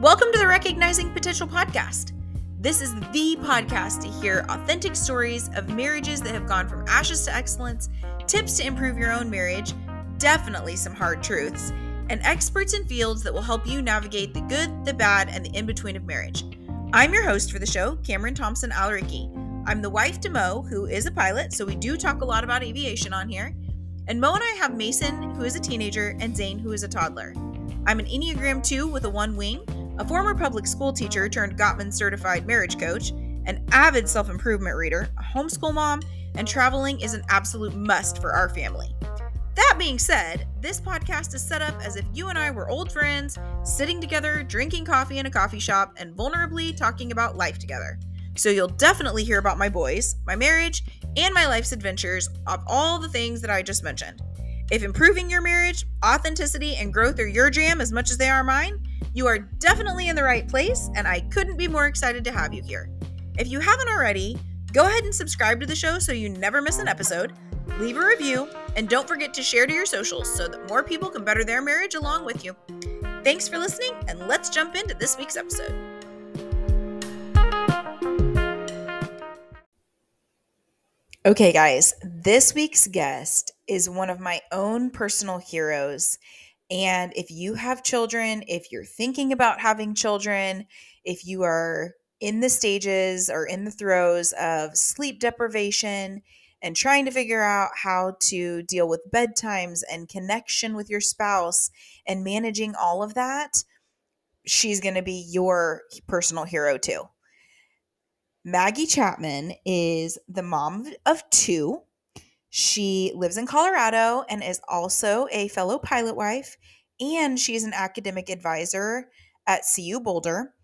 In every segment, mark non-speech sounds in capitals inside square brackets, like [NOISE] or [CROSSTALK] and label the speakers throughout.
Speaker 1: Welcome to the Recognizing Potential podcast. This is the podcast to hear authentic stories of marriages that have gone from ashes to excellence, tips to improve your own marriage, definitely some hard truths, and experts in fields that will help you navigate the good, the bad, and the in between of marriage. I'm your host for the show, Kameran Thompson Alricki. I'm the wife to Mo, who is a pilot, so we do talk a lot about aviation on here. And Mo and I have Mason, who is a teenager, and Zayn, who is a toddler. I'm an Enneagram 2 with a one wing, a former public school teacher turned Gottman certified marriage coach, an avid self improvement reader, a homeschool mom, and traveling is an absolute must for our family. That being said, this podcast is set up as if you and I were old friends, sitting together, drinking coffee in a coffee shop, and vulnerably talking about life together. So you'll definitely hear about my boys, my marriage, and my life's adventures of all the things that I just mentioned. If improving your marriage, authenticity, and growth are your jam as much as they are mine, you are definitely in the right place, and I couldn't be more excited to have you here. If you haven't already, go ahead and subscribe to the show so you never miss an episode, leave a review, and don't forget to share to your socials so that more people can better their marriage along with you. Thanks for listening, and let's jump into this week's episode. Okay, guys, this week's guest is one of my own personal heroes. And if you have children, if you're thinking about having children, if you are in the stages or in the throes of sleep deprivation and trying to figure out how to deal with bedtimes and connection with your spouse and managing all of that, she's going to be your personal hero too. Maggie Chapman is the mom of two. She lives in Colorado and is also a fellow pilot wife, and she is an academic advisor at CU Boulder,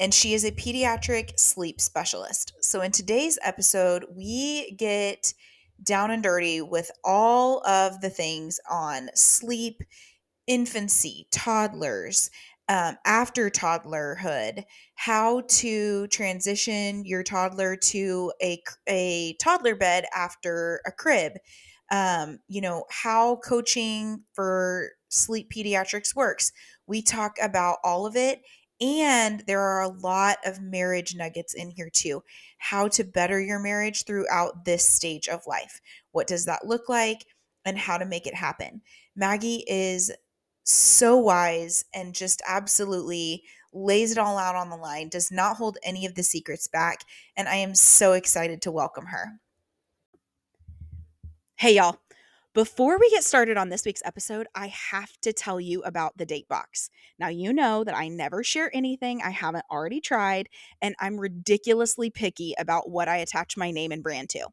Speaker 1: and she is a pediatric sleep specialist. So, in today's episode, we get down and dirty with all of the things on sleep, infancy, toddlers, um, after toddlerhood, how to transition your toddler to a, a toddler bed after a crib, um, you know, how coaching for sleep pediatrics works. We talk about all of it. And there are a lot of marriage nuggets in here too. How to better your marriage throughout this stage of life. What does that look like? And how to make it happen. Maggie is so wise and just absolutely lays it all out on the line, does not hold any of the secrets back. And I am so excited to welcome her. Hey, y'all. Before we get started on this week's episode, I have to tell you about the date box. Now, you know that I never share anything I haven't already tried, and I'm ridiculously picky about what I attach my name and brand to.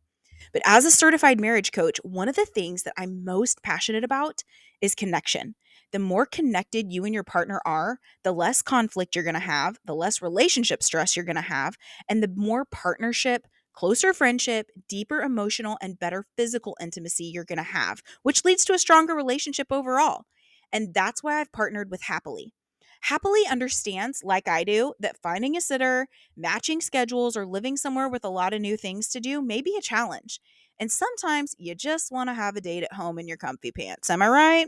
Speaker 1: But as a certified marriage coach, one of the things that I'm most passionate about is connection the more connected you and your partner are, the less conflict you're going to have, the less relationship stress you're going to have, and the more partnership, closer friendship, deeper emotional, and better physical intimacy you're going to have, which leads to a stronger relationship overall. And that's why I've partnered with Happily. Happily understands, like I do, that finding a sitter, matching schedules, or living somewhere with a lot of new things to do may be a challenge. And sometimes you just want to have a date at home in your comfy pants. Am I right?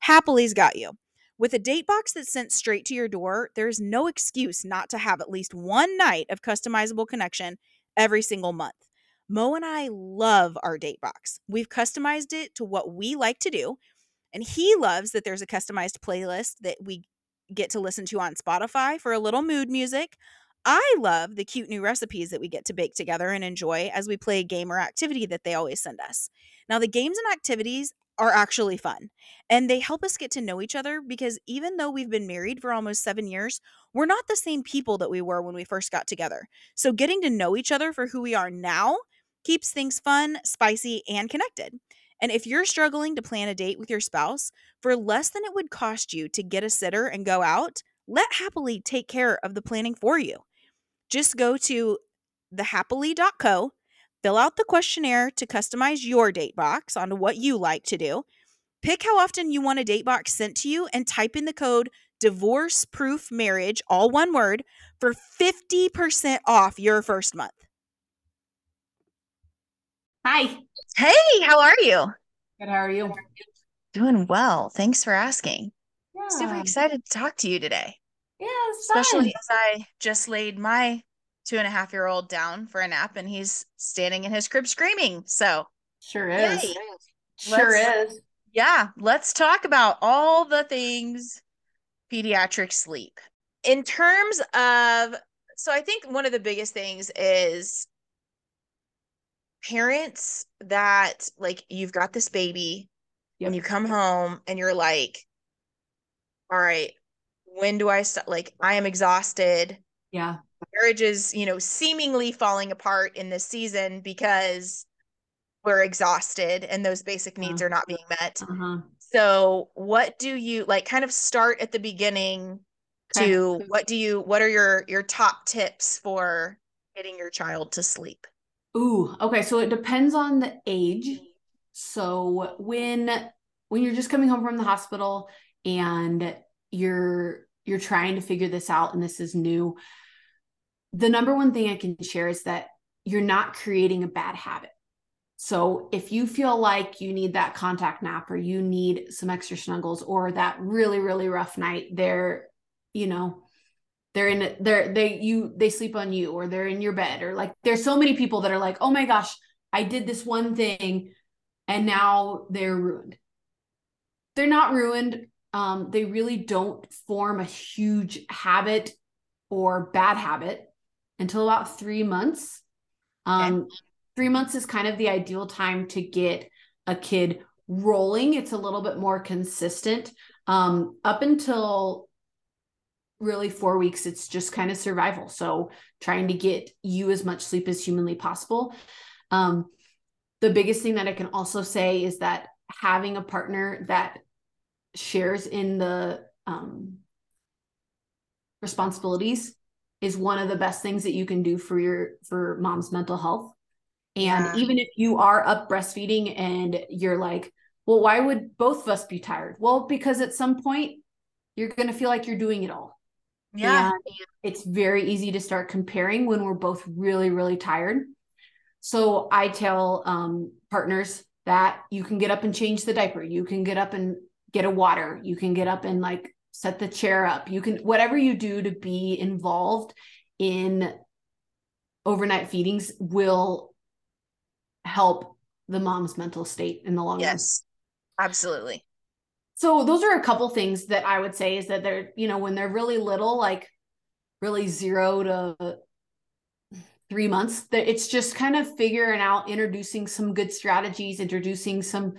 Speaker 1: Happily's got you. With a date box that's sent straight to your door, there's no excuse not to have at least one night of customizable connection every single month. Mo and I love our date box. We've customized it to what we like to do, and he loves that there's a customized playlist that we get to listen to on Spotify for a little mood music. I love the cute new recipes that we get to bake together and enjoy as we play a game or activity that they always send us. Now, the games and activities are actually fun. And they help us get to know each other because even though we've been married for almost seven years, we're not the same people that we were when we first got together. So getting to know each other for who we are now keeps things fun, spicy, and connected. And if you're struggling to plan a date with your spouse for less than it would cost you to get a sitter and go out, let Happily take care of the planning for you. Just go to thehappily.co Fill out the questionnaire to customize your date box onto what you like to do. Pick how often you want a date box sent to you and type in the code divorce proof marriage, all one word, for 50% off your first month.
Speaker 2: Hi.
Speaker 1: Hey, how are you?
Speaker 2: Good. How are you?
Speaker 1: Doing well. Thanks for asking.
Speaker 2: Yeah.
Speaker 1: Super excited to talk to you today.
Speaker 2: Yeah,
Speaker 1: especially
Speaker 2: fun.
Speaker 1: as I just laid my two and a half year old down for a nap and he's standing in his crib screaming. So,
Speaker 2: Sure is.
Speaker 1: Yay.
Speaker 2: Sure
Speaker 1: Let's-
Speaker 2: is.
Speaker 1: yeah, let's talk about all the things pediatric sleep. In terms of, so I think one of the biggest things is parents that like you've got this baby and you come home and you're like, all right, when do I start? Like, I am exhausted.
Speaker 2: Yeah.
Speaker 1: Marriage is, you know, seemingly falling apart in this season because we're exhausted and those basic needs
Speaker 2: Yeah.
Speaker 1: are not being met.
Speaker 2: Uh-huh.
Speaker 1: So, what do you like kind of start at the beginning
Speaker 2: Okay.
Speaker 1: to what do you what are your your top tips for getting your child to sleep?
Speaker 2: Ooh, okay. So it depends on the age. So when when you're just coming home from the hospital and you're you're trying to figure this out and this is new, the number one thing I can share is that you're not creating a bad habit. So if you feel like you need that contact nap or you need some extra snuggles or that really really rough night, they're you know they're in they're they you they sleep on you or they're in your bed or like there's so many people that are like oh my gosh i did this one thing and now they're ruined. They're not ruined. Um they really don't form a huge habit or bad habit until about three months. Um three months is kind of the ideal time to get a kid rolling. It's a little bit more consistent. Um up until really four weeks it's just kind of survival. So trying to get you as much sleep as humanly possible. Um, the biggest thing that i can also say is that having a partner that shares in the um, responsibilities is one of the best things that you can do for your for mom's mental health and
Speaker 1: Yeah.
Speaker 2: even if you are up breastfeeding and you're like well why would both of us be tired well because at some point you're going to feel like you're doing it all
Speaker 1: Yeah.
Speaker 2: and it's very easy to start comparing when we're both really, really tired. So I tell um, partners that you can get up and change the diaper. You can get up and get a water. You can get up and like set the chair up. You can, whatever you do to be involved in overnight feedings will help the mom's mental state in the long run.
Speaker 1: Yes. Absolutely.
Speaker 2: So those are a couple things that I would say is that they're, you know, when they're really little, like really zero to three months, that it's just kind of figuring out, introducing some good strategies, introducing some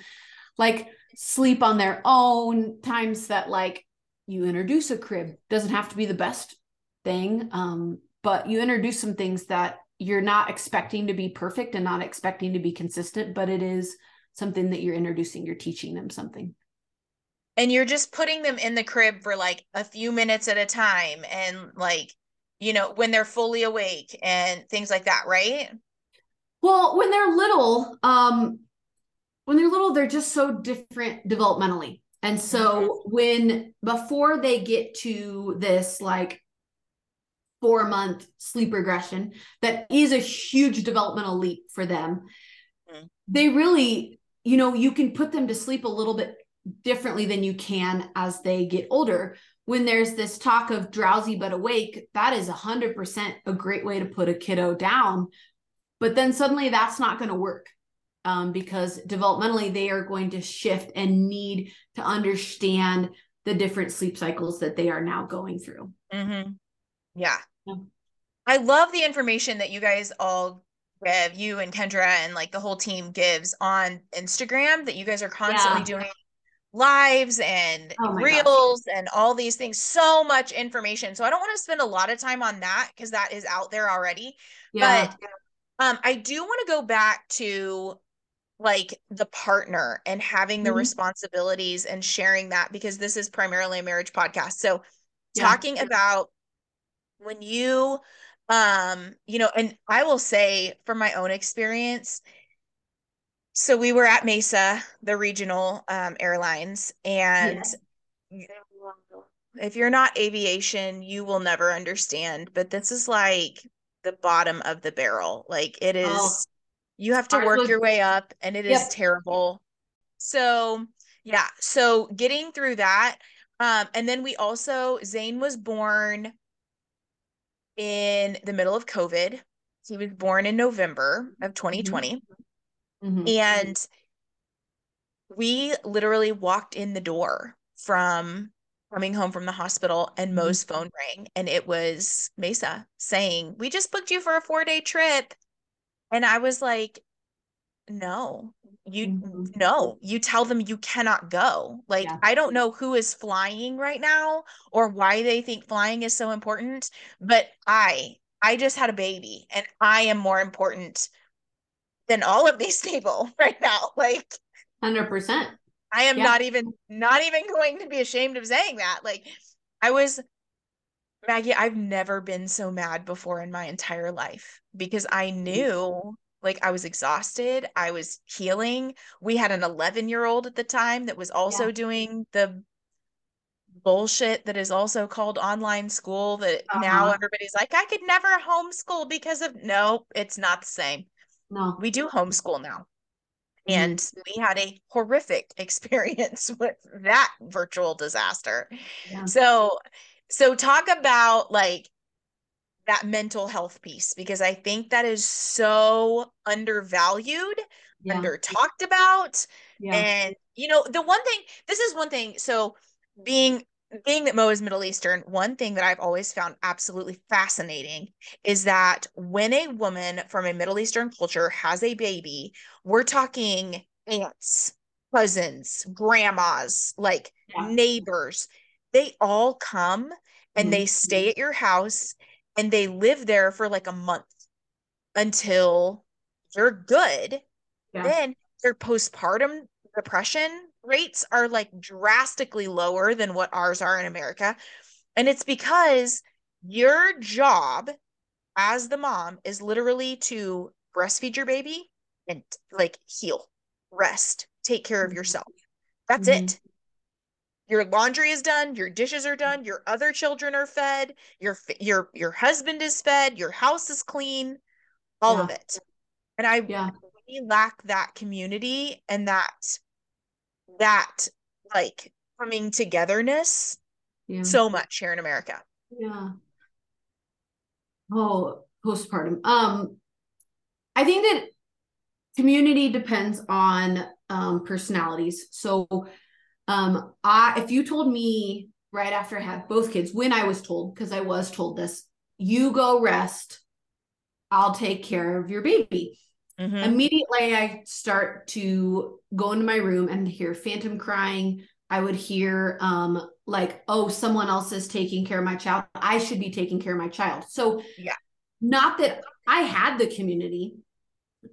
Speaker 2: like sleep on their own times that like you introduce a crib. Doesn't have to be the best thing. Um, but you introduce some things that you're not expecting to be perfect and not expecting to be consistent, but it is something that you're introducing, you're teaching them something.
Speaker 1: And you're just putting them in the crib for like a few minutes at a time and like, you know, when they're fully awake and things like that, right?
Speaker 2: Well, when they're little, um, when they're little, they're just so different developmentally. And so when before they get to this like four month sleep regression, that is a huge developmental leap for them.
Speaker 1: Mhm.
Speaker 2: They really, you know, you can put them to sleep a little bit differently than you can as they get older. When there's this talk of drowsy but awake, that is 100% a great way to put a kiddo down. But then suddenly that's not going to work um, because developmentally they are going to shift and need to understand the different sleep cycles that they are now going through.
Speaker 1: Mm-hmm. Yeah.
Speaker 2: Yeah.
Speaker 1: I love the information that you guys all give, you and Kandra and like the whole team gives on Instagram that you guys are constantly
Speaker 2: Yeah.
Speaker 1: doing lives and
Speaker 2: Oh my gosh.
Speaker 1: reels and all these things. So much information. So I don't want to spend a lot of time on that because that is out there already.
Speaker 2: Yeah.
Speaker 1: But um, I do want to go back to like the partner and having the
Speaker 2: Mhm.
Speaker 1: responsibilities and sharing that because this is primarily a marriage podcast. So
Speaker 2: Yeah.
Speaker 1: talking about when you um you know and I will say from my own experience so we were at Mesa the regional um airlines and if you're not aviation you will never understand but this is like the bottom of the barrel like it is
Speaker 2: Oh.
Speaker 1: You have to
Speaker 2: Ours
Speaker 1: work your way up and it is
Speaker 2: Yep.
Speaker 1: terrible so yeah so getting through that Um, and then we also Zayn was born in the middle of COVID. He was born in November of 2020.
Speaker 2: Mhm.
Speaker 1: And we literally walked in the door from coming home from the hospital and
Speaker 2: Mhm.
Speaker 1: Mo's phone rang and it was Mesa saying, We just booked you for a four day trip. And I was like, No, you
Speaker 2: Mhm.
Speaker 1: no, you tell them you cannot go. Like,
Speaker 2: Yeah.
Speaker 1: I don't know who is flying right now or why they think flying is so important, but I I just had a baby and I am more important than all of these [LAUGHS] people right now. Like,
Speaker 2: 100%.
Speaker 1: I am
Speaker 2: Yeah.
Speaker 1: not even not even going to be ashamed of saying that. Like I was Maggie, I've never been so mad before in my entire life because I knew like I was exhausted, I was healing. We had an 11-year-old at the time that was also
Speaker 2: Yeah.
Speaker 1: doing the bullshit that is also called online school that now
Speaker 2: Uh-huh.
Speaker 1: everybody's like I could never homeschool because of no, it's not the same.
Speaker 2: No.
Speaker 1: We do homeschool now.
Speaker 2: Mhm.
Speaker 1: And we had a horrific [LAUGHS] experience with that virtual disaster.
Speaker 2: Yeah.
Speaker 1: So, so talk about like that mental health piece because I think that is so undervalued,
Speaker 2: Yeah.
Speaker 1: under talked about.
Speaker 2: Yeah.
Speaker 1: And you know, the one thing, this is one thing. So being being that Mo is Middle Eastern, one thing that I've always found absolutely fascinating is that when a woman from a Middle Eastern culture has a baby, we're talking aunts, cousins, grandmas, like
Speaker 2: Yeah.
Speaker 1: neighbors. They all come and
Speaker 2: Mhm.
Speaker 1: they stay at your house and they live there for like a month until you're good.
Speaker 2: Yeah.
Speaker 1: Then their postpartum depression rates are like drastically lower than what ours are in America. And it's because your job as the mom is literally to breastfeed your baby and like heal, rest, take care of
Speaker 2: Mhm.
Speaker 1: yourself. That's
Speaker 2: Mhm.
Speaker 1: it. Your laundry is done, your dishes are done, your other children are fed, your your your husband is fed, your house is clean, all of it. And I
Speaker 2: Yeah.
Speaker 1: we lack that community and that that like coming togetherness
Speaker 2: Yeah.
Speaker 1: so much here in America.
Speaker 2: Yeah. Oh, postpartum. Um, I think that community depends on um personalities. So um I if you told me right after I had both kids, when I was told, because I was told this, you go rest, I'll take care of your baby.
Speaker 1: Mhm.
Speaker 2: Immediately I start to go into my room and hear phantom crying. I would hear um like, oh, someone else is taking care of my child. I should be taking care of my child. So
Speaker 1: Yeah.
Speaker 2: not that I had the community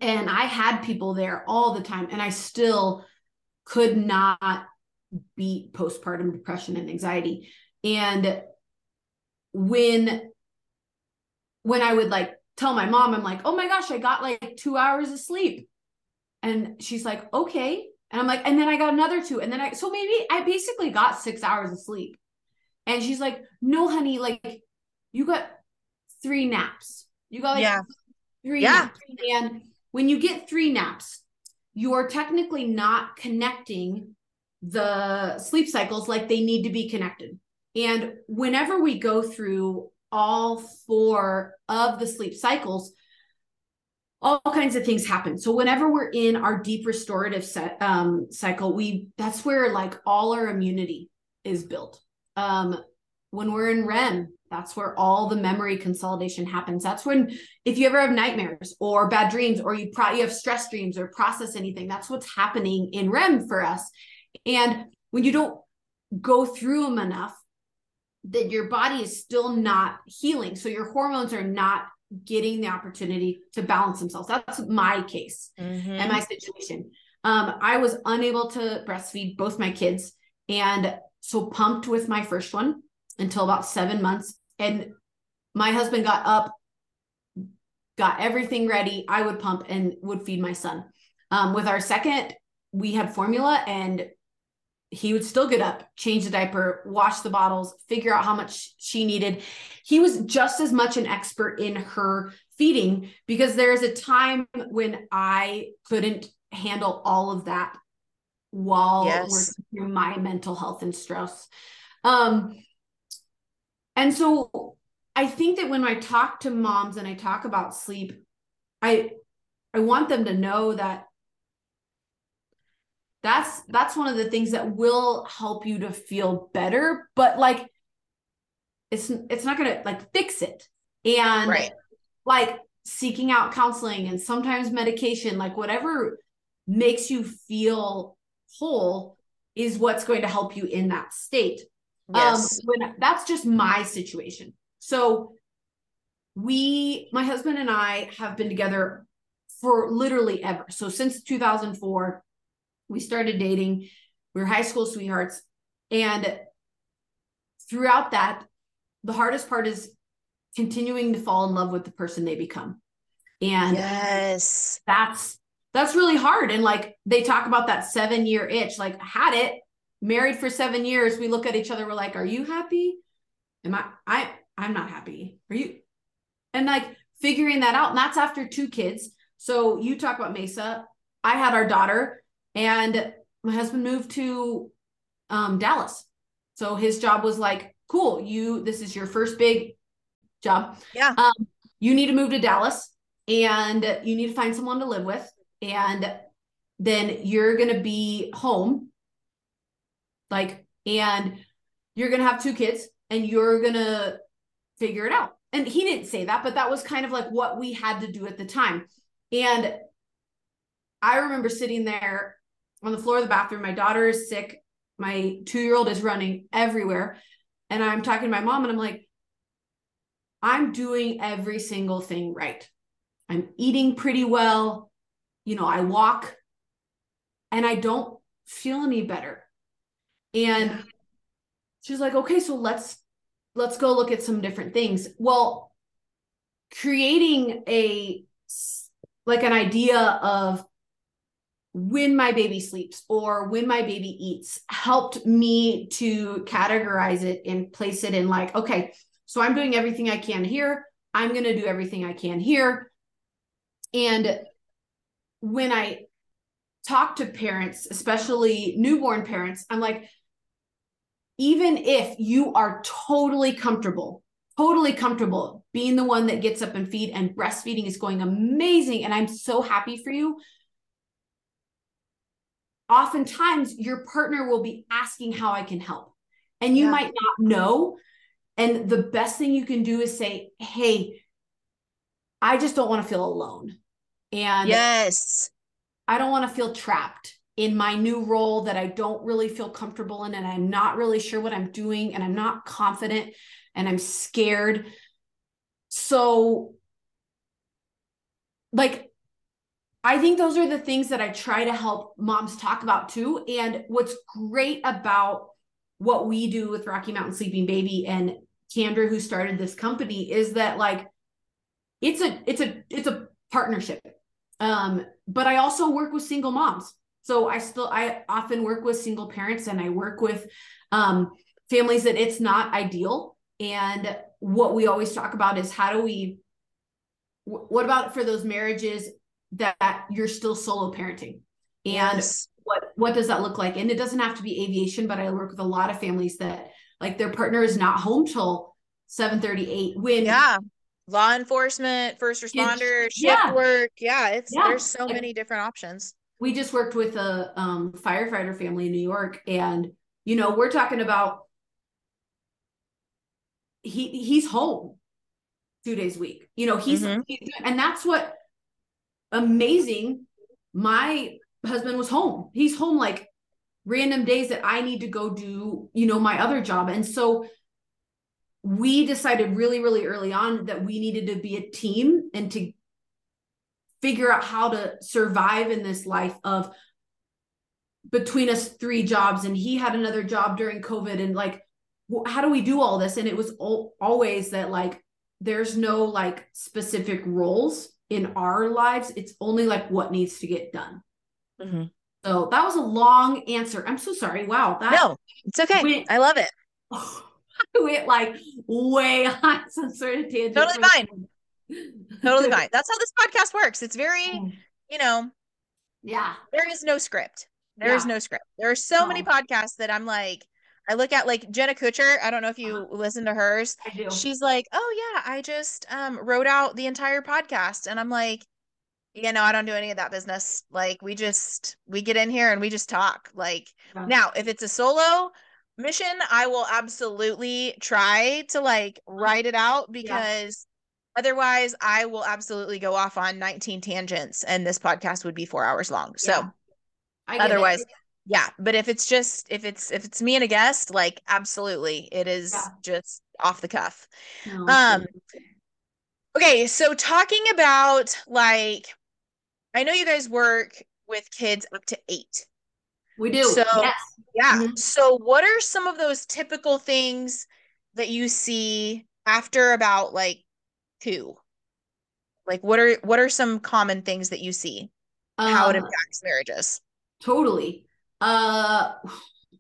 Speaker 2: and I had people there all the time, and I still could not beat postpartum depression and anxiety. And when when I would like tell my mom, I'm like, oh my gosh, I got like two hours of sleep. And she's like, okay. And I'm like, and then I got another two. And then I, so maybe I basically got six hours of sleep. And she's like, no, honey, like you got three naps. You got like
Speaker 1: Yeah.
Speaker 2: three
Speaker 1: Yeah.
Speaker 2: naps. And when you get three naps, you're technically not connecting the sleep cycles like they need to be connected. And whenever we go through all four of the sleep cycles, all kinds of things happen. So whenever we're in our deep restorative set, um, cycle, we that's where like all our immunity is built. Um, when we're in REM, that's where all the memory consolidation happens. That's when if you ever have nightmares or bad dreams or you pro- you have stress dreams or process anything, that's what's happening in REM for us. And when you don't go through them enough, that your body is still not healing. So your hormones are not getting the opportunity to balance themselves. That's my case
Speaker 1: Mhm.
Speaker 2: and my situation. Um, I was unable to breastfeed both my kids, and so pumped with my first one until about seven months. And my husband got up, got everything ready. I would pump and would feed my son. Um, with our second, we had formula, and he would still get up, change the diaper, wash the bottles, figure out how much she needed. He was just as much an expert in her feeding because there's a time when I couldn't handle all of that while
Speaker 1: Yes.
Speaker 2: working through my mental health and stress. Um, and so I think that when I talk to moms and I talk about sleep, I I want them to know that that's that's one of the things that will help you to feel better, but like it's it's not gonna like fix it. And
Speaker 1: Right.
Speaker 2: like seeking out counseling and sometimes medication, like whatever makes you feel whole is what's going to help you in that state.
Speaker 1: Yes.
Speaker 2: Um, when that's just my situation. So we, my husband and I have been together for literally ever. So since 2004, we started dating. We were high school sweethearts. And throughout that, the hardest part is continuing to fall in love with the person they become. And
Speaker 1: yes.
Speaker 2: that's that's really hard. And like they talk about that seven year itch, like had it, married for seven years. We look at each other, we're like, Are you happy? Am I I I'm not happy. Are you? And like figuring that out. And that's after two kids. So you talk about Mesa. I had our daughter, and my husband moved to um, Dallas. So his job was like, cool, you this is your first big job.
Speaker 1: Yeah.
Speaker 2: Um, you need to move to Dallas and you need to find someone to live with. And then you're gonna be home. Like, and you're gonna have two kids and you're gonna figure it out. And he didn't say that, but that was kind of like what we had to do at the time. And I remember sitting there on the floor of the bathroom. My daughter is sick. My two year old is running everywhere. And I'm talking to my mom, and I'm like, I'm doing every single thing right. I'm eating pretty well. You know, I walk and I don't feel any better. And she's like, okay, so let's let's go look at some different things. Well, creating a like an idea of when my baby sleeps or when my baby eats helped me to categorize it and place it in like okay so i'm doing everything i can here. I'm going to do everything i can here. And when i talk to parents especially newborn parents i'm like even if you are totally comfortable totally comfortable being the one that gets up and feed and breastfeeding is going amazing and i'm so happy for you oftentimes your partner will be asking how I can help. And you
Speaker 1: Yeah.
Speaker 2: might not know. And the best thing you can do is say, Hey, I just don't want to feel alone. And
Speaker 1: Yes.
Speaker 2: I don't want to feel trapped in my new role that I don't really feel comfortable in. And I'm not really sure what I'm doing. And I'm not confident and I'm scared. So, like, I think those are the things that I try to help moms talk about too. And what's great about what we do with Rocky Mountain Sleeping Baby and Kandra, who started this company, is that like it's a it's a it's a partnership. Um, but I also work with single moms. So I still I often work with single parents and I work with um families that it's not ideal. And what we always talk about is how do we what about for those marriages that you're still solo parenting and
Speaker 1: Yes.
Speaker 2: what what does that look like and it doesn't have to be aviation but i work with a lot of families that like their partner is not home till 7 38 when
Speaker 1: Yeah. Law enforcement, first responder, shift
Speaker 2: yeah.
Speaker 1: work. Yeah. It's
Speaker 2: Yeah.
Speaker 1: there's so
Speaker 2: Like-
Speaker 1: many different options.
Speaker 2: we just worked with a um, firefighter family in new york and you know we're talking about he he's home two days a week you know he's
Speaker 1: Mhm.
Speaker 2: and that's what amazing. My husband was home. He's home like random days that i need to go do you know my other job. And so we decided really really early on that we needed to be a team and to figure out how to survive in this life of between us three jobs. And he had another job during covid and like how do we do all this? And it was al- always that like there's no like specific roles in our lives it's only like what needs to get done
Speaker 1: Mhm.
Speaker 2: so that was a long answer i'm so sorry wow that
Speaker 1: No, it's okay.
Speaker 2: Wait.
Speaker 1: I love it. [LAUGHS]
Speaker 2: went like way on some sort of tangent
Speaker 1: Totally fine. [LAUGHS] Totally fine. That's how this podcast works. It's very, you know,
Speaker 2: yeah
Speaker 1: there is no script. There is
Speaker 2: Yeah.
Speaker 1: no script. There are so many podcasts that I'm like, I look at like Jenna Kutcher. I don't know if you uh-huh. listen to hers.
Speaker 2: I do.
Speaker 1: She's like, oh yeah, I just um wrote out the entire podcast, and I'm like, yeah, no, I don't do any of that business. Like we just we get in here and we just talk. Like yeah. now, if it's a solo mission, I will absolutely try to like write it out because yeah. otherwise I will absolutely go off on 19 tangents and this podcast would be 4 hours long. So yeah. otherwise it yeah but if it's just if it's if it's me and a guest like absolutely it is yeah. just off the cuff. No, um okay so talking about like i know you guys work with kids up to eight.
Speaker 2: We do
Speaker 1: so yes. yeah mm-hmm. so what are some of those typical things that you see after about like two? Like what are what are some common things that you see? Um, how it uh, impacts marriages?
Speaker 2: totally uh,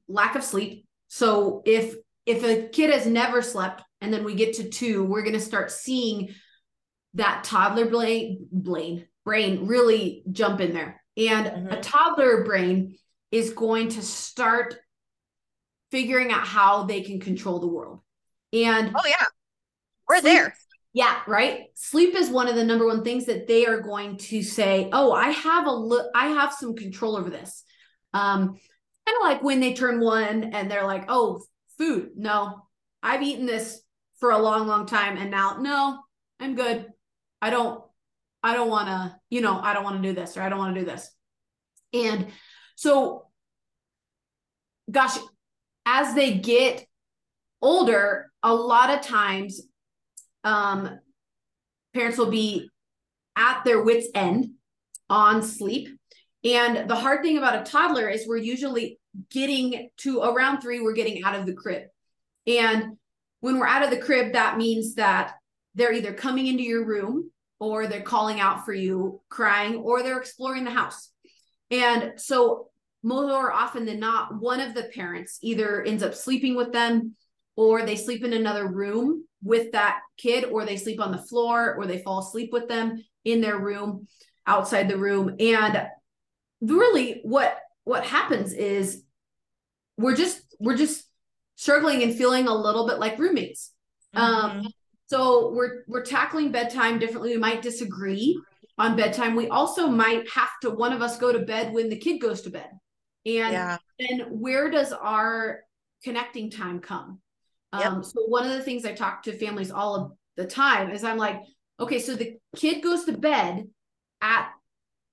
Speaker 2: lack of sleep. So if if a kid has never slept and then we get to two, we're going to start seeing that toddler brain, brain, brain really jump in there. And mm-hmm. a toddler brain is going to start figuring out how they can control the world. And
Speaker 1: oh yeah, we're sleep, there.
Speaker 2: Yeah, right. Sleep is one of the number one things that they are going to say, "Oh, I have a look. I have some control over this." Um, kind of like when they turn one and they're like, oh, food. No, I've eaten this for a long, long time. And now, no, I'm good. I don't, I don't want to, you know, I don't want to do this or I don't want to do this. And so, gosh, as they get older, a lot of times, um, parents will be at their wits' end on sleep and the hard thing about a toddler is we're usually getting to around three, we're getting out of the crib. And when we're out of the crib, that means that they're either coming into your room or they're calling out for you, crying, or they're exploring the house. And so, more often than not, one of the parents either ends up sleeping with them or they sleep in another room with that kid, or they sleep on the floor, or they fall asleep with them in their room outside the room. And really what what happens is we're just we're just struggling and feeling a little bit like roommates mm-hmm. um so we're we're tackling bedtime differently we might disagree on bedtime we also might have to one of us go to bed when the kid goes to bed and yeah. then where does our connecting time come yep. um so one of the things i talk to families all of the time is i'm like okay so the kid goes to bed at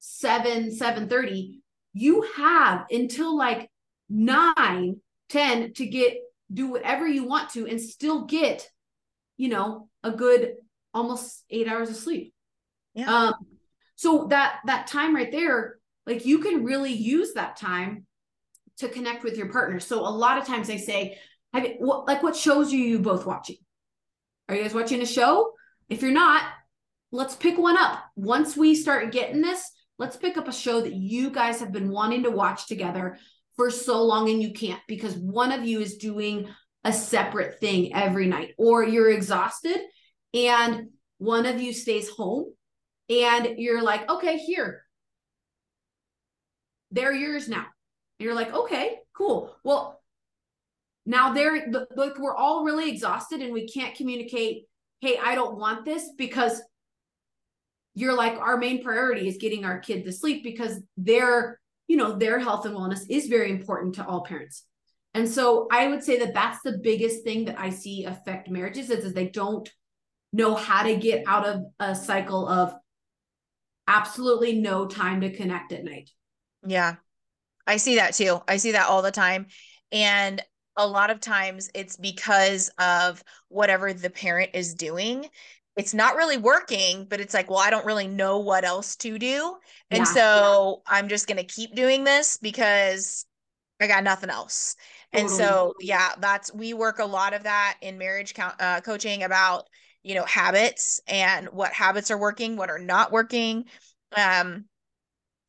Speaker 2: 7 7.30 you have until like 9 10 to get do whatever you want to and still get you know a good almost eight hours of sleep. Yeah. um so that that time right there like you can really use that time to connect with your partner. So a lot of times i say have you, what like what shows are you both watching? Are you guys watching a show? If you're not let's pick one up. Once we start getting this let's pick up a show that you guys have been wanting to watch together for so long and you can't because one of you is doing a separate thing every night or you're exhausted and one of you stays home and you're like okay here. They're yours now. You're like okay cool. Well now they're like we're all really exhausted and we can't communicate hey i don't want this because you're like our main priority is getting our kid to sleep because their you know their health and wellness is very important to all parents. And so i would say that that's the biggest thing that i see affect marriages is, is they don't know how to get out of a cycle of absolutely no time to connect at night.
Speaker 1: Yeah. I see that too. I see that all the time. And a lot of times it's because of whatever the parent is doing it's not really working, but it's like, well, I don't really know what else to do. And yeah. so I'm just going to keep doing this because I got nothing else. Totally. And so, yeah, that's, we work a lot of that in marriage uh, coaching about, you know, habits and what habits are working, what are not working. Um,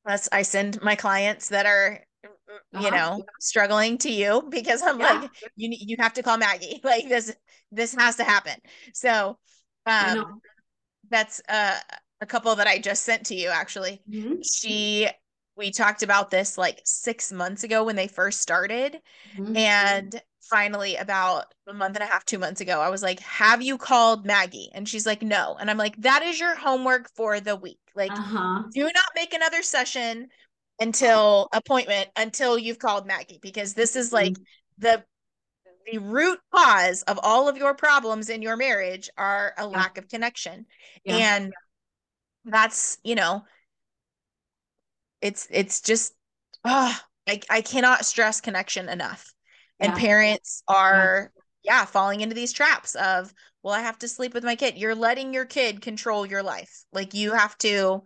Speaker 1: that's, I send my clients that are, uh-huh. you know, struggling to you because I'm yeah. like, you, you have to call Maggie. [LAUGHS] Like this, this has to happen. So, um, that's uh, a couple that I just sent to you actually. Mm-hmm. She we talked about this like 6 months ago when they first started mm-hmm. and finally about a month and a half, two months ago. I was like, Have you called Maggie? And she's like, No. And I'm like, That is your homework for the week. Like, uh-huh. do not make another session until appointment until you've called Maggie because this is like mm-hmm. the the root cause of all of your problems in your marriage are a yeah. lack of connection. Yeah. And that's, you know, it's it's just oh, I, I cannot stress connection enough. And parents are yeah. yeah, falling into these traps of, well, I have to sleep with my kid. You're letting your kid control your life. Like you have to,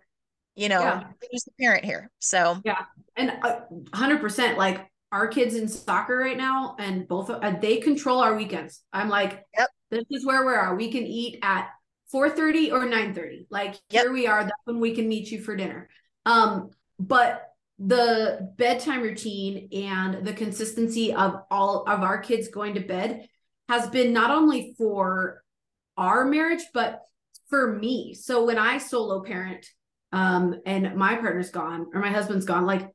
Speaker 1: you know, yeah. who's the parent here? So
Speaker 2: yeah, and uh, percent. Like our kids in soccer right now, and both uh, they control our weekends. I'm like, yep. this is where we are. We can eat at 4:30 or 9:30. Like yep. here we are. That's when we can meet you for dinner. Um, but the bedtime routine and the consistency of all of our kids going to bed has been not only for our marriage but for me so when i solo parent um and my partner's gone or my husband's gone like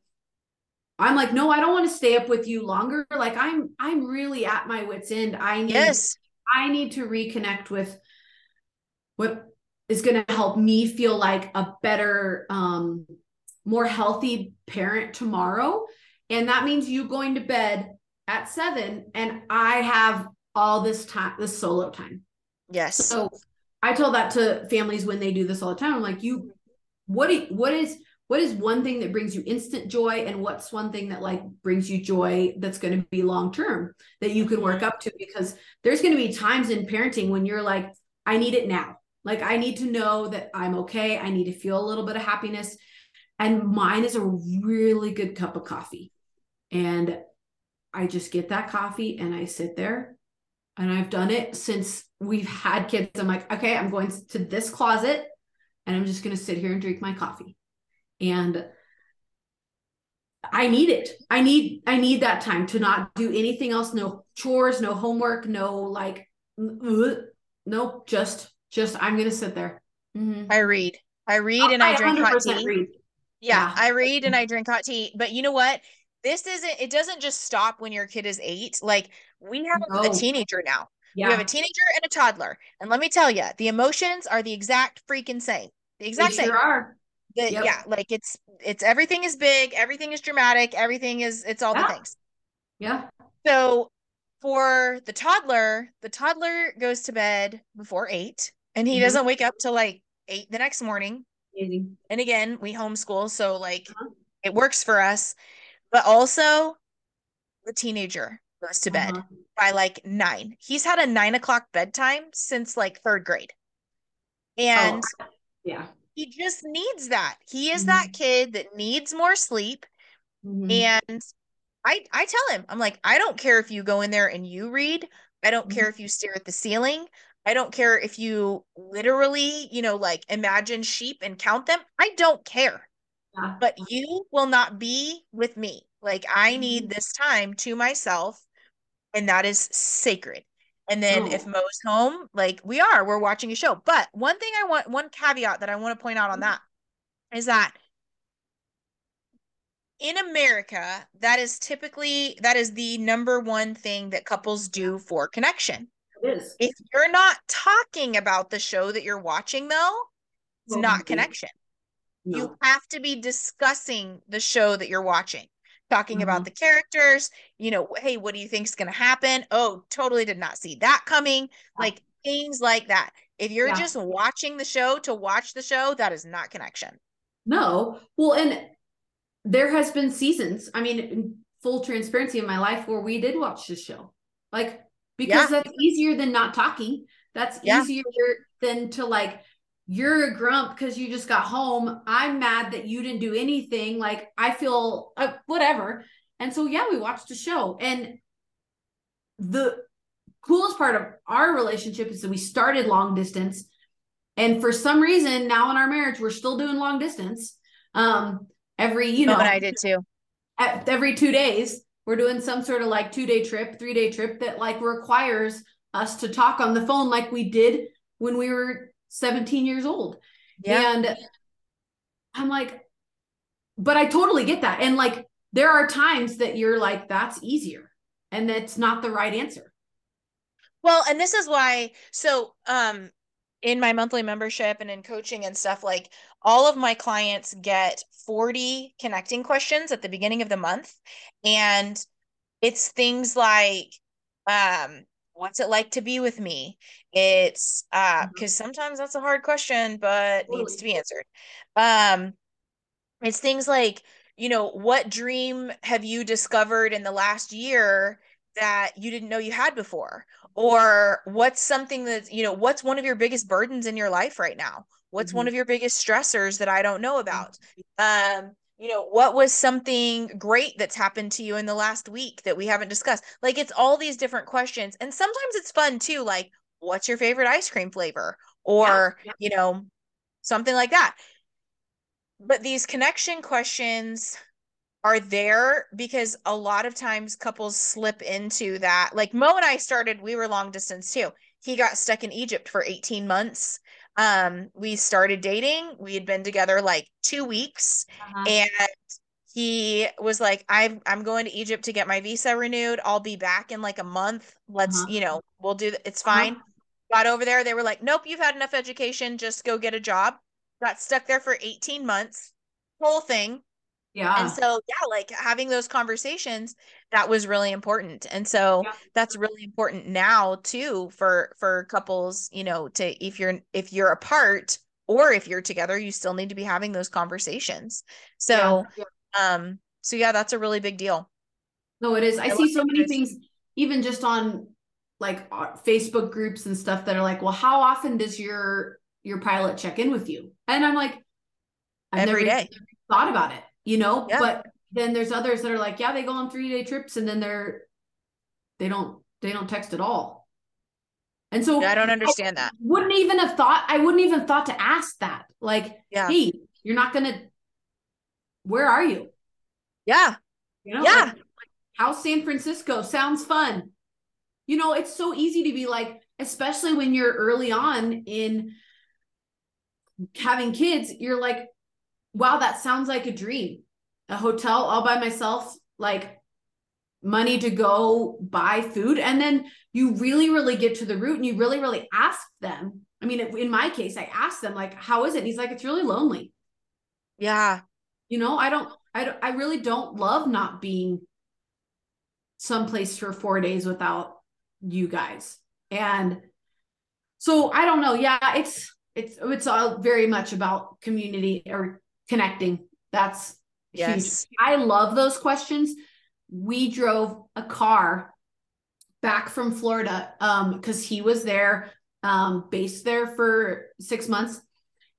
Speaker 2: i'm like no i don't want to stay up with you longer like i'm i'm really at my wits end i need yes. i need to reconnect with what is going to help me feel like a better um more healthy parent tomorrow. And that means you going to bed at seven and I have all this time, this solo time.
Speaker 1: Yes.
Speaker 2: So I tell that to families when they do this all the time. I'm like, you, what, do, what is, what is one thing that brings you instant joy and what's one thing that like brings you joy that's going to be long term that you can work mm-hmm. up to because there's going to be times in parenting when you're like i need it now like i need to know that i'm okay i need to feel a little bit of happiness and mine is a really good cup of coffee. And I just get that coffee and I sit there. And I've done it since we've had kids. I'm like, okay, I'm going to this closet and I'm just going to sit here and drink my coffee. And I need it. I need I need that time to not do anything else, no chores, no homework, no like nope, just just I'm going to sit there.
Speaker 1: Mm-hmm. I read. I read and I, I drink hot tea. Read. Yeah, I read and I drink hot tea. But you know what? This isn't, it doesn't just stop when your kid is eight. Like we have no. a teenager now. Yeah. We have a teenager and a toddler. And let me tell you, the emotions are the exact freaking same. The exact they same. Sure are. The, yep. Yeah, like it's it's everything is big, everything is dramatic, everything is it's all yeah. the things.
Speaker 2: Yeah.
Speaker 1: So for the toddler, the toddler goes to bed before eight and he mm-hmm. doesn't wake up till like eight the next morning. And again, we homeschool, so like uh-huh. it works for us. But also, the teenager goes to bed uh-huh. by like nine. He's had a nine o'clock bedtime since like third grade. And
Speaker 2: oh, yeah,
Speaker 1: he just needs that. He is mm-hmm. that kid that needs more sleep. Mm-hmm. And I I tell him, I'm like, I don't care if you go in there and you read. I don't mm-hmm. care if you stare at the ceiling. I don't care if you literally, you know, like imagine sheep and count them. I don't care. Yeah. But you will not be with me. Like I need mm-hmm. this time to myself, and that is sacred. And then oh. if Mo's home, like we are, we're watching a show. But one thing I want, one caveat that I want to point out on mm-hmm. that is that in America, that is typically that is the number one thing that couples do for connection
Speaker 2: is.
Speaker 1: If you're not talking about the show that you're watching, though, it's not connection. No. You have to be discussing the show that you're watching, talking mm-hmm. about the characters. You know, hey, what do you think is going to happen? Oh, totally did not see that coming. Like things like that. If you're yeah. just watching the show to watch the show, that is not connection.
Speaker 2: No. Well, and there has been seasons, I mean, full transparency in my life where we did watch the show. Like because yeah. that's easier than not talking. That's yeah. easier than to like, you're a grump because you just got home. I'm mad that you didn't do anything. Like, I feel uh, whatever. And so, yeah, we watched a show. And the coolest part of our relationship is that we started long distance. And for some reason, now in our marriage, we're still doing long distance. Um, every, you know,
Speaker 1: but I did too.
Speaker 2: every two days we're doing some sort of like two day trip, three day trip that like requires us to talk on the phone like we did when we were 17 years old. Yeah. And I'm like, but I totally get that. And like, there are times that you're like, that's easier. and that's not the right answer.
Speaker 1: Well, and this is why so um in my monthly membership and in coaching and stuff like all of my clients get 40 connecting questions at the beginning of the month and it's things like um what's it like to be with me? It's uh because mm-hmm. sometimes that's a hard question but totally. needs to be answered. Um it's things like you know what dream have you discovered in the last year that you didn't know you had before? Or what's something that you know what's one of your biggest burdens in your life right now? What's mm-hmm. one of your biggest stressors that i don't know about? Um you know what was something great that's happened to you in the last week that we haven't discussed like it's all these different questions and sometimes it's fun too like what's your favorite ice cream flavor or yeah, yeah. you know something like that but these connection questions are there because a lot of times couples slip into that. Like Mo and I started, we were long distance too. He got stuck in Egypt for 18 months. Um, we started dating. We had been together like two weeks, uh-huh. and he was like, "I'm I'm going to Egypt to get my visa renewed. I'll be back in like a month. Let's, uh-huh. you know, we'll do. It's uh-huh. fine." Uh-huh. Got over there. They were like, "Nope, you've had enough education. Just go get a job." Got stuck there for 18 months. Whole thing
Speaker 2: yeah.
Speaker 1: And so, yeah, like having those conversations, that was really important. And so yeah. that's really important now too for for couples, you know, to if you're if you're apart or if you're together, you still need to be having those conversations. So, yeah. um so yeah, that's a really big deal.
Speaker 2: No, it is. I, I see so many things even just on like uh, Facebook groups and stuff that are like, "Well, how often does your your pilot check in with you?" And I'm like,
Speaker 1: I've every
Speaker 2: never
Speaker 1: day.
Speaker 2: thought about it you know yeah. but then there's others that are like yeah they go on three day trips and then they're they don't they don't text at all. And so
Speaker 1: yeah, i don't understand
Speaker 2: I
Speaker 1: that.
Speaker 2: wouldn't even have thought i wouldn't even thought to ask that. Like yeah. hey you're not gonna where are you?
Speaker 1: Yeah.
Speaker 2: You know yeah. like, how's san francisco sounds fun. You know it's so easy to be like especially when you're early on in having kids you're like wow, that sounds like a dream. A hotel all by myself, like money to go buy food. And then you really, really get to the root and you really, really ask them. I mean, in my case, I asked them, like, how is it? And he's like, it's really lonely.
Speaker 1: Yeah.
Speaker 2: You know, I don't, I don't, I really don't love not being someplace for four days without you guys. And so I don't know. Yeah, it's, it's, it's all very much about community or connecting. That's yes. huge. I love those questions. We drove a car back from Florida um because he was there um based there for six months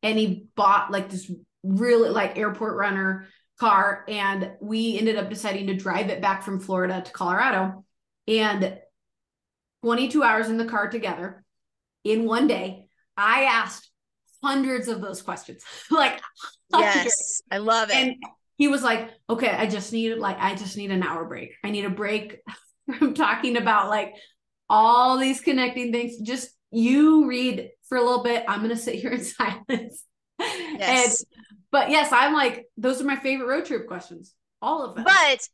Speaker 2: and he bought like this really like airport runner car and we ended up deciding to drive it back from Florida to Colorado and 22 hours in the car together in one day I asked hundreds of those questions [LAUGHS] like
Speaker 1: Yes, I love it.
Speaker 2: And he was like, okay, I just need like, I just need an hour break. I need a break [LAUGHS] from talking about like all these connecting things. Just you read for a little bit. I'm going to sit here in [LAUGHS] silence. Yes. And, but yes, I'm like, those are my favorite road trip questions. All of them.
Speaker 1: But,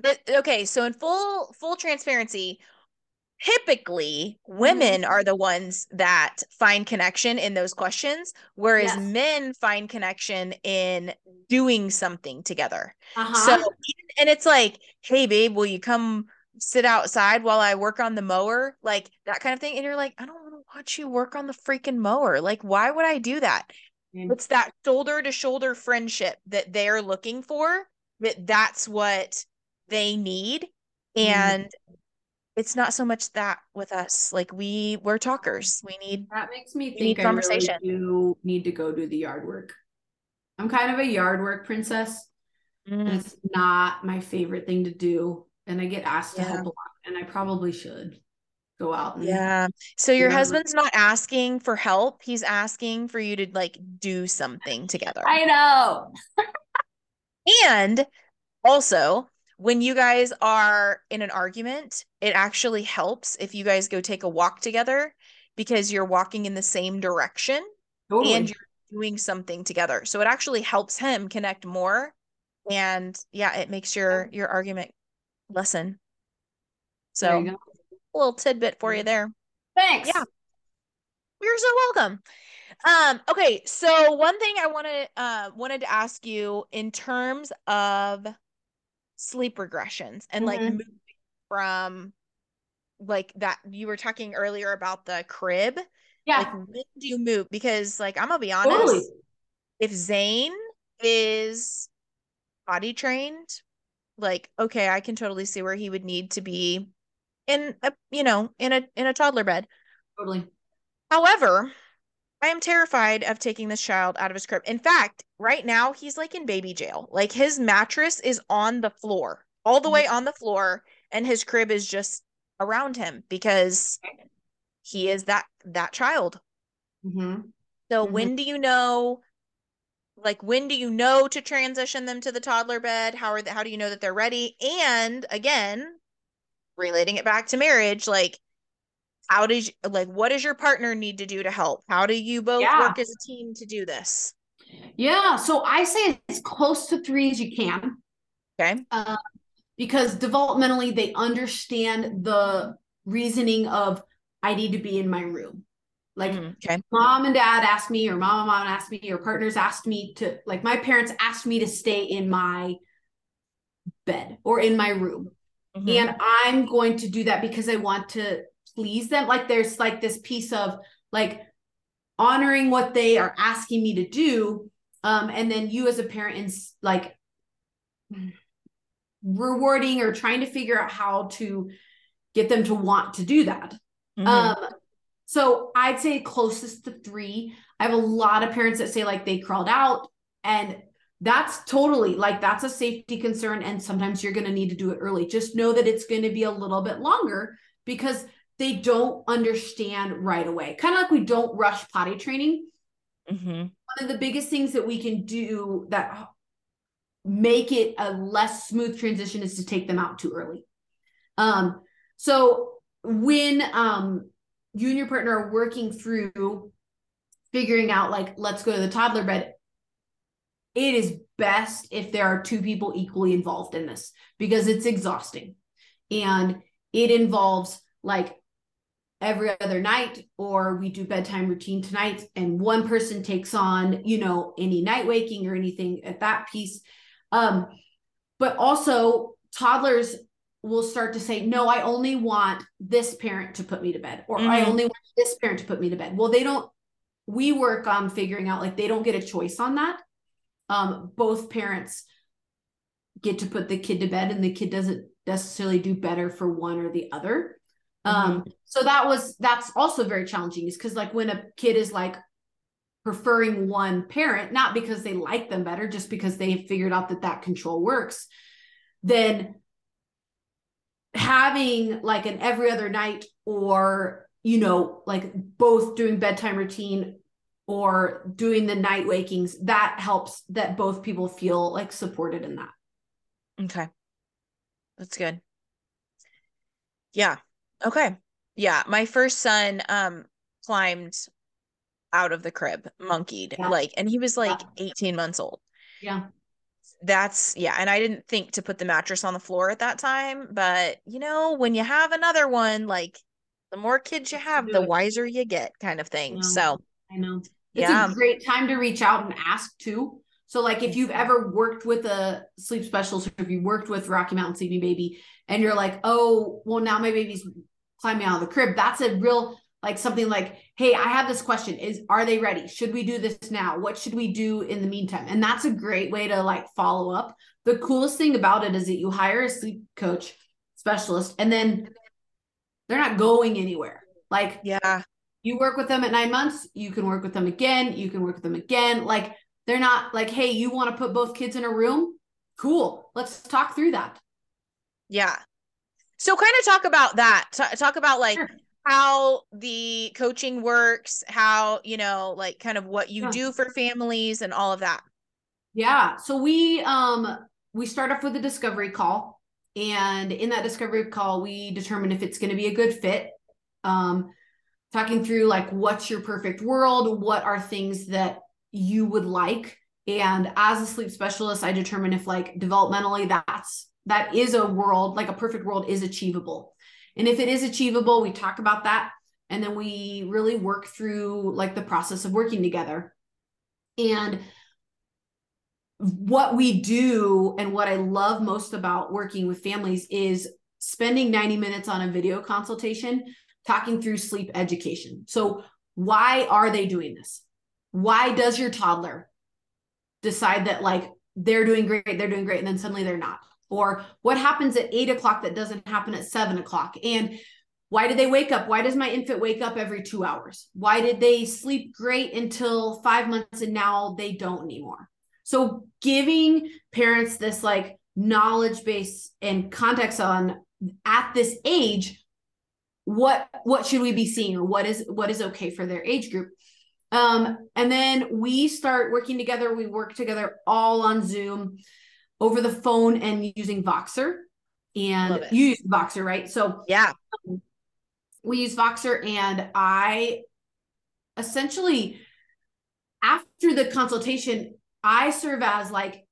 Speaker 1: but okay. So in full, full transparency, typically women mm-hmm. are the ones that find connection in those questions whereas yes. men find connection in doing something together uh-huh. so and it's like hey babe will you come sit outside while i work on the mower like that kind of thing and you're like i don't want to watch you work on the freaking mower like why would i do that mm-hmm. it's that shoulder to shoulder friendship that they're looking for that that's what they need mm-hmm. It's not so much that with us. Like we we're talkers. We need
Speaker 2: that makes me think conversation. Really do need to go do the yard work. I'm kind of a yard work princess. Mm. it's not my favorite thing to do. And I get asked yeah. to help a lot. And I probably should go out and
Speaker 1: yeah so your husband's not asking for help he's asking for you to like do something together
Speaker 2: i know [LAUGHS]
Speaker 1: and also when you guys are in an argument, it actually helps if you guys go take a walk together because you're walking in the same direction totally. and you're doing something together. So it actually helps him connect more and yeah, it makes your your argument lessen. So, a little tidbit for you there.
Speaker 2: Thanks.
Speaker 1: Yeah. You're so welcome. Um, okay, so one thing I wanted uh wanted to ask you in terms of sleep regressions and like
Speaker 2: Mhm.
Speaker 1: moving from like that you were talking earlier about the crib. Like
Speaker 2: Yeah,
Speaker 1: when do you move? Because like I'm gonna be honest,
Speaker 2: totally.
Speaker 1: if Zayn is potty trained, like okay, I can totally see where he would need to be in a you know in a in a toddler bed.
Speaker 2: Totally.
Speaker 1: However, I am terrified of taking this child out of his crib. In fact, right now he's like in baby jail. Like his mattress is on the floor, all the way on the floor, and his crib is just around him because he is that that child.
Speaker 2: hmm
Speaker 1: So
Speaker 2: Mhm.
Speaker 1: when do you know like when do you know to transition them to the toddler bed? How are they, how do you know that they're ready? And again, relating it back to marriage, like how did you, like what does your partner need to do to help? How do you both
Speaker 2: Yeah.
Speaker 1: work as a team to do this?
Speaker 2: Yeah. So I say as close to three as you can.
Speaker 1: Okay.
Speaker 2: Uh, because developmentally they understand the reasoning of I need to be in my room. Like
Speaker 1: Mhm. Okay.
Speaker 2: mom and dad asked me, or mom and mom asked me, or partners asked me to, like my parents asked me to stay in my bed or in my room.
Speaker 1: Mhm.
Speaker 2: And I'm going to do that because I want to please them. Like there's like this piece of like honoring what they are asking me to do. Um, and then you as a parent and like rewarding or trying to figure out how to get them to want to do that.
Speaker 1: Mhm.
Speaker 2: Um, so I'd say closest to three. I have a lot of parents that say like they crawled out, and that's totally like that's a safety concern. And sometimes you're going to need to do it early. Just know that it's going to be a little bit longer because they don't understand right away. Kind of like we don't rush potty training.
Speaker 1: Mhm.
Speaker 2: One of the biggest things that we can do that make it a less smooth transition is to take them out too early. Um, so when um you and your partner are working through figuring out like let's go to the toddler bed, it is best if there are two people equally involved in this because it's exhausting. And it involves like every other night or we do bedtime routine tonight and one person takes on you know any night waking or anything at that piece. Um but also toddlers will start to say no i only want this parent to put me to bed or i
Speaker 1: Mhm.
Speaker 2: only want this parent to put me to bed. Well they don't we work on figuring out like they don't get a choice on that. Um both parents get to put the kid to bed and the kid doesn't necessarily do better for one or the other um so that was that's also very challenging is because like when a kid is like preferring one parent not because they like them better just because they have figured out that that control works then having like an every other night or you know like both doing bedtime routine or doing the night wakings that helps that both people feel like supported in that
Speaker 1: Okay. That's good. Yeah. Okay. Yeah. My first son um climbed out of the crib, monkeyed,
Speaker 2: Yeah.
Speaker 1: like, and he was like
Speaker 2: Yeah.
Speaker 1: 18 months old.
Speaker 2: yeah
Speaker 1: That's yeah, and I didn't think to put the mattress on the floor at that time, but you know, when you have another one, like the more kids you have, the wiser you get, kind of thing.
Speaker 2: know.
Speaker 1: So
Speaker 2: I know. It's
Speaker 1: Yeah.
Speaker 2: a great time to reach out and ask too. So, like, if you've ever worked with a sleep specialist, or if you worked with Rocky Mountain Sleeping Baby, and you're like, oh, well, now my baby's climbing out of the crib, that's a real like something like, hey, I have this question: Is are they ready? Should we do this now? What should we do in the meantime? And that's a great way to like follow up. The coolest thing about it is that you hire a sleep coach specialist, and then they're not going anywhere. Like
Speaker 1: yeah.
Speaker 2: you work with them at nine months, you can work with them again, you can work with them again. Like they're not like, hey, you want to put both kids in a room? Cool. Let's talk through that.
Speaker 1: Yeah. So kind of talk about that. Ta- talk about like
Speaker 2: Sure.
Speaker 1: how the coaching works, how, you know, like kind of what you
Speaker 2: Yeah.
Speaker 1: do for families and all of that.
Speaker 2: Yeah. So we um we start off with a discovery call. And in that discovery call, we determine if it's going to be a good fit. Um, talking through like what's your perfect world, what are things that you would like. And as a sleep specialist, I determine if like developmentally that's that is a world, like a perfect world is achievable. And if it is achievable, we talk about that. And then we really work through like the process of working together. And what we do and what I love most about working with families is spending 90 minutes on a video consultation talking through sleep education. So, why are they doing this? Why does your toddler decide that like they're doing great, they're doing great, and then suddenly they're not? Or what happens at eight o'clock that doesn't happen at seven o'clock? And why did they wake up? Why does my infant wake up every two hours? Why did they sleep great until five months and now they don't anymore? So, giving parents this like knowledge base and context on at this age what what should we be seeing or what is what is okay for their age group um and then we start working together we work together all on zoom over the phone and using voxer and you use voxer right so
Speaker 1: yeah
Speaker 2: um, we use voxer and i essentially after the consultation i serve as like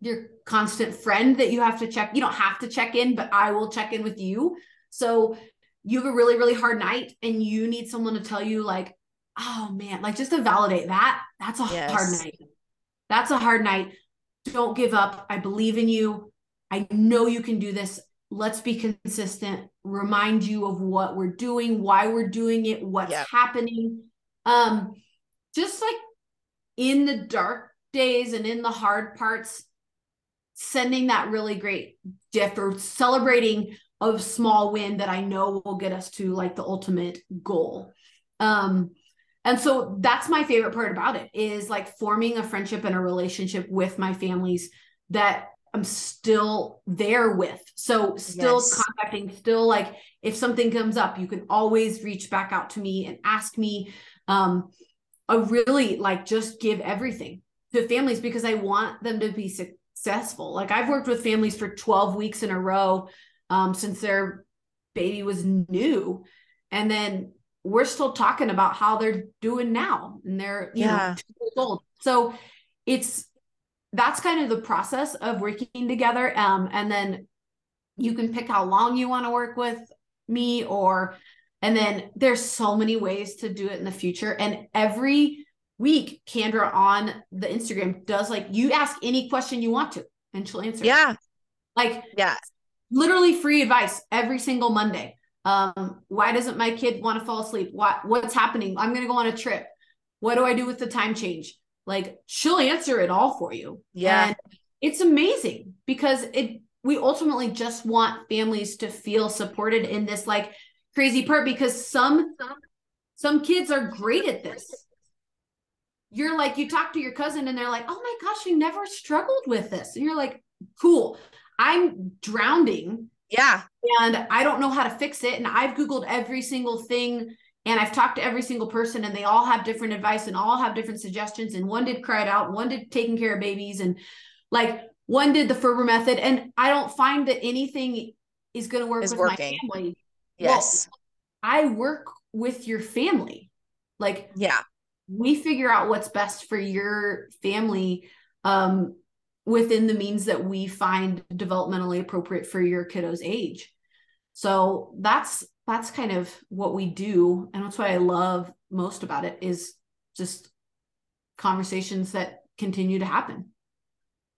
Speaker 2: your constant friend that you have to check you don't have to check in but i will check in with you so you have a really, really hard night and you need someone to tell you, like, oh man, like just to validate that, that's a yes. hard night. That's a hard night. Don't give up. I believe in you. I know you can do this. Let's be consistent. Remind you of what we're doing, why we're doing it, what's happening. Um, just like in the dark days and in the hard parts, sending that really great gift or celebrating a small win that I know will get us to like the ultimate goal. Um, and so that's my favorite part about it is like forming a friendship and a relationship with my families that I'm still there with. So still yes. contacting, still like if something comes up, you can always reach back out to me and ask me. Um, I really like just give everything to families because I want them to be successful. Like I've worked with families for 12 weeks in a row um, since their baby was new. And then we're still talking about how they're doing now and they're, you yeah. know, two years old. So it's, that's kind of the process of working together. Um, and then you can pick how long you want to work with me or, and then there's so many ways to do it in the future. And every week, Kandra on the Instagram does like, you ask any question you want to and she'll answer.
Speaker 1: Yeah.
Speaker 2: Like,
Speaker 1: yeah
Speaker 2: literally free advice every single Monday. Um, why doesn't my kid want to fall asleep? What what's happening? I'm gonna go on a trip. What do I do with the time change? Like she'll answer it all for you.
Speaker 1: Yeah. And
Speaker 2: it's amazing because it we ultimately just want families to feel supported in this like crazy part because some some kids are great at this. You're like, you talk to your cousin and they're like, oh my gosh, you never struggled with this. And you're like, cool. I'm drowning.
Speaker 1: Yeah.
Speaker 2: And I don't know how to fix it. And I've Googled every single thing and I've talked to every single person and they all have different advice and all have different suggestions. And one did cry it out, one did Taking Cara Babies, and like one did the Ferber method. And I don't find that anything is going to work is with working. my family.
Speaker 1: Yes. Well,
Speaker 2: I work with your family. Like,
Speaker 1: yeah,
Speaker 2: we figure out what's best for your family. Um, within the means that we find developmentally appropriate for your kiddo's age. So that's that's kind of what we do and that's what I love most about it is just conversations that continue to happen.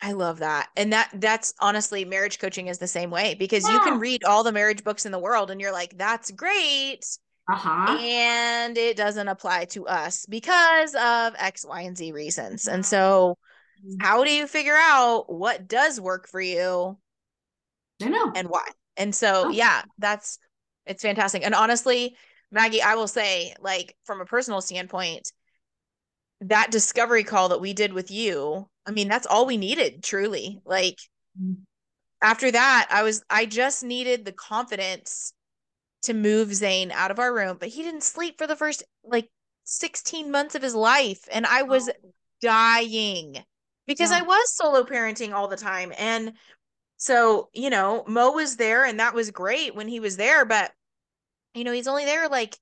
Speaker 1: I love that. And that that's honestly marriage coaching is the same way because yeah. you can read all the marriage books in the world and you're like that's great.
Speaker 2: Uh-huh.
Speaker 1: And it doesn't apply to us because of X, Y, and Z reasons. And so how do you figure out what does work for you?
Speaker 2: I know.
Speaker 1: And why? And so, oh. yeah, that's it's fantastic. And honestly, Maggie, I will say, like, from a personal standpoint, that discovery call that we did with you, I mean, that's all we needed, truly. Like, mm-hmm. after that, I was, I just needed the confidence to move Zayn out of our room, but he didn't sleep for the first like 16 months of his life. And I was oh. dying because yeah. I was solo parenting all the time. And so, you know, Mo was there and that was great when he was there, but you know, he's only there like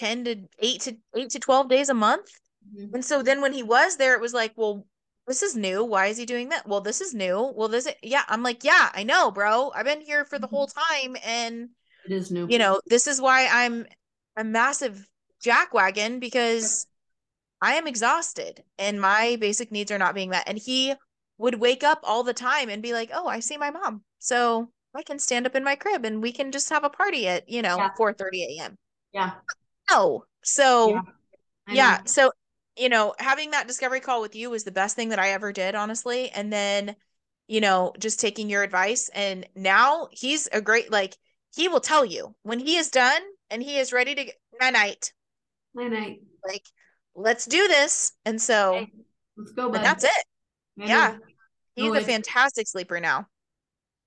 Speaker 1: 10 to 8 to 8 to 12 days a month. Mm-hmm. And so then when he was there, it was like, well, this is new. Why is he doing that? Well, this is new. Well, this is, yeah. I'm like, yeah, I know, bro. I've been here for the whole time. And
Speaker 2: It is new.
Speaker 1: you know, this is why I'm a massive jackwagon because I am exhausted and my basic needs are not being met. And he would wake up all the time and be like, "Oh, I see my mom." So I can stand up in my crib and we can just have a party at, you know,
Speaker 2: Yeah.
Speaker 1: 4:30 a.m.
Speaker 2: yeah.
Speaker 1: No. So
Speaker 2: Yeah,
Speaker 1: yeah, so you know, having that discovery call with you was the best thing that I ever did, honestly. And then, you know, just taking your advice and now he's a great like he will tell you when he is done and he is ready to night night.
Speaker 2: Night night.
Speaker 1: Like, let's do this. And so
Speaker 2: Okay, Let's go,
Speaker 1: but
Speaker 2: bud.
Speaker 1: that's it.
Speaker 2: Know.
Speaker 1: Yeah. He's
Speaker 2: No,
Speaker 1: a fantastic sleeper now.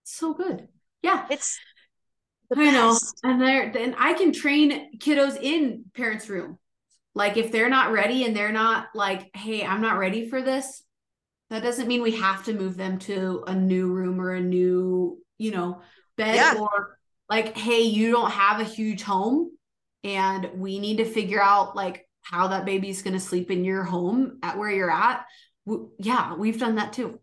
Speaker 2: So good. Yeah.
Speaker 1: It's the
Speaker 2: I know. And there then I can train kiddos in parents' room. Like if they're not ready and they're not like, hey, I'm not ready for this, that doesn't mean we have to move them to a new room or a new, you know, bed
Speaker 1: Yeah.
Speaker 2: or like, hey, you don't have a huge home and we need to figure out like how that baby's going to sleep in your home at where you're at. W- yeah, we've done that too.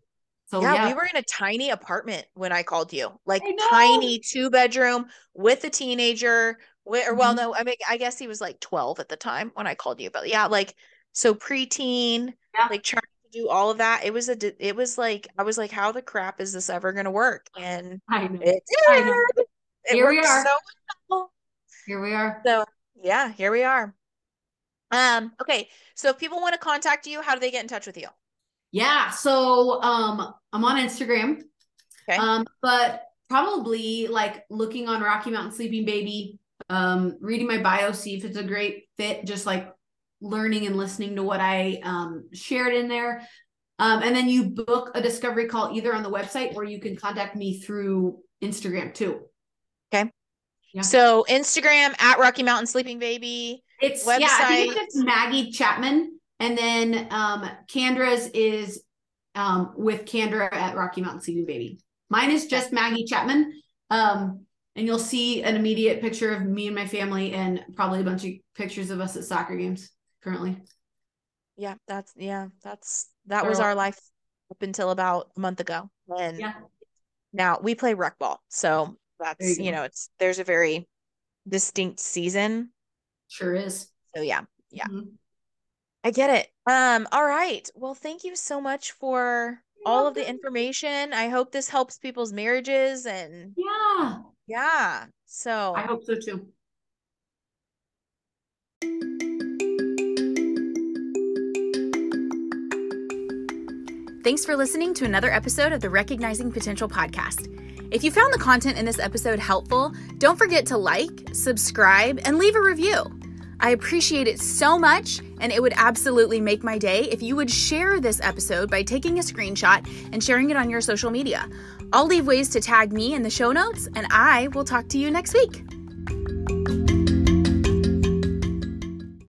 Speaker 2: So
Speaker 1: yeah,
Speaker 2: yeah,
Speaker 1: we were in a tiny apartment when I called you, like tiny two bedroom with a teenager. Wi- Or well,
Speaker 2: Mhm.
Speaker 1: no, I mean, I guess he was like 12 at the time when I called you, but yeah, like so preteen,
Speaker 2: Yeah.
Speaker 1: like trying to do all of that. It was a, it was like, I was like, how the crap is this ever going to work? And
Speaker 2: I know.
Speaker 1: it
Speaker 2: I know.
Speaker 1: It
Speaker 2: Here we are.
Speaker 1: so well.
Speaker 2: Here we are.
Speaker 1: So yeah, here we are. Um, okay. So if people want to contact you, how do they get in touch with you?
Speaker 2: Yeah, so um I'm on Instagram.
Speaker 1: Okay.
Speaker 2: Um but probably like looking on Rocky Mountain Sleeping Baby, um reading my bio see if it's a great fit just like learning and listening to what I um shared in there. Um and then you book a discovery call either on the website or you can contact me through Instagram too. Okay. Yeah.
Speaker 1: So Instagram at Rocky Mountain Sleeping Baby.
Speaker 2: It's yeah, I think it's just Maggie Chapman and then um Kandra's is um with Candra at Rocky Mountain Sleeping Baby. Mine is just Maggie Chapman. Um and you'll see an immediate picture of me and my family and probably a bunch of pictures of us at soccer games currently.
Speaker 1: Yeah, that's yeah, that's that was our life up until about a month ago. And
Speaker 2: Yeah.
Speaker 1: now we play rec ball. So that's
Speaker 2: you
Speaker 1: you know, it's there's a very distinct season.
Speaker 2: Sure is.
Speaker 1: So yeah, Yeah.
Speaker 2: Mhm.
Speaker 1: I get it. Um, all right. Well, thank you so much for
Speaker 2: You're
Speaker 1: all of the information. I hope this helps people's marriages and
Speaker 2: Yeah.
Speaker 1: yeah. So
Speaker 2: I hope so too.
Speaker 3: Thanks for listening to another episode of the Recognizing Potential podcast. If you found the content in this episode helpful, don't forget to like, subscribe, and leave a review. I appreciate it so much, and it would absolutely make my day if you would share this episode by taking a screenshot and sharing it on your social media. I'll leave ways to tag me in the show notes, and I will talk to you next week.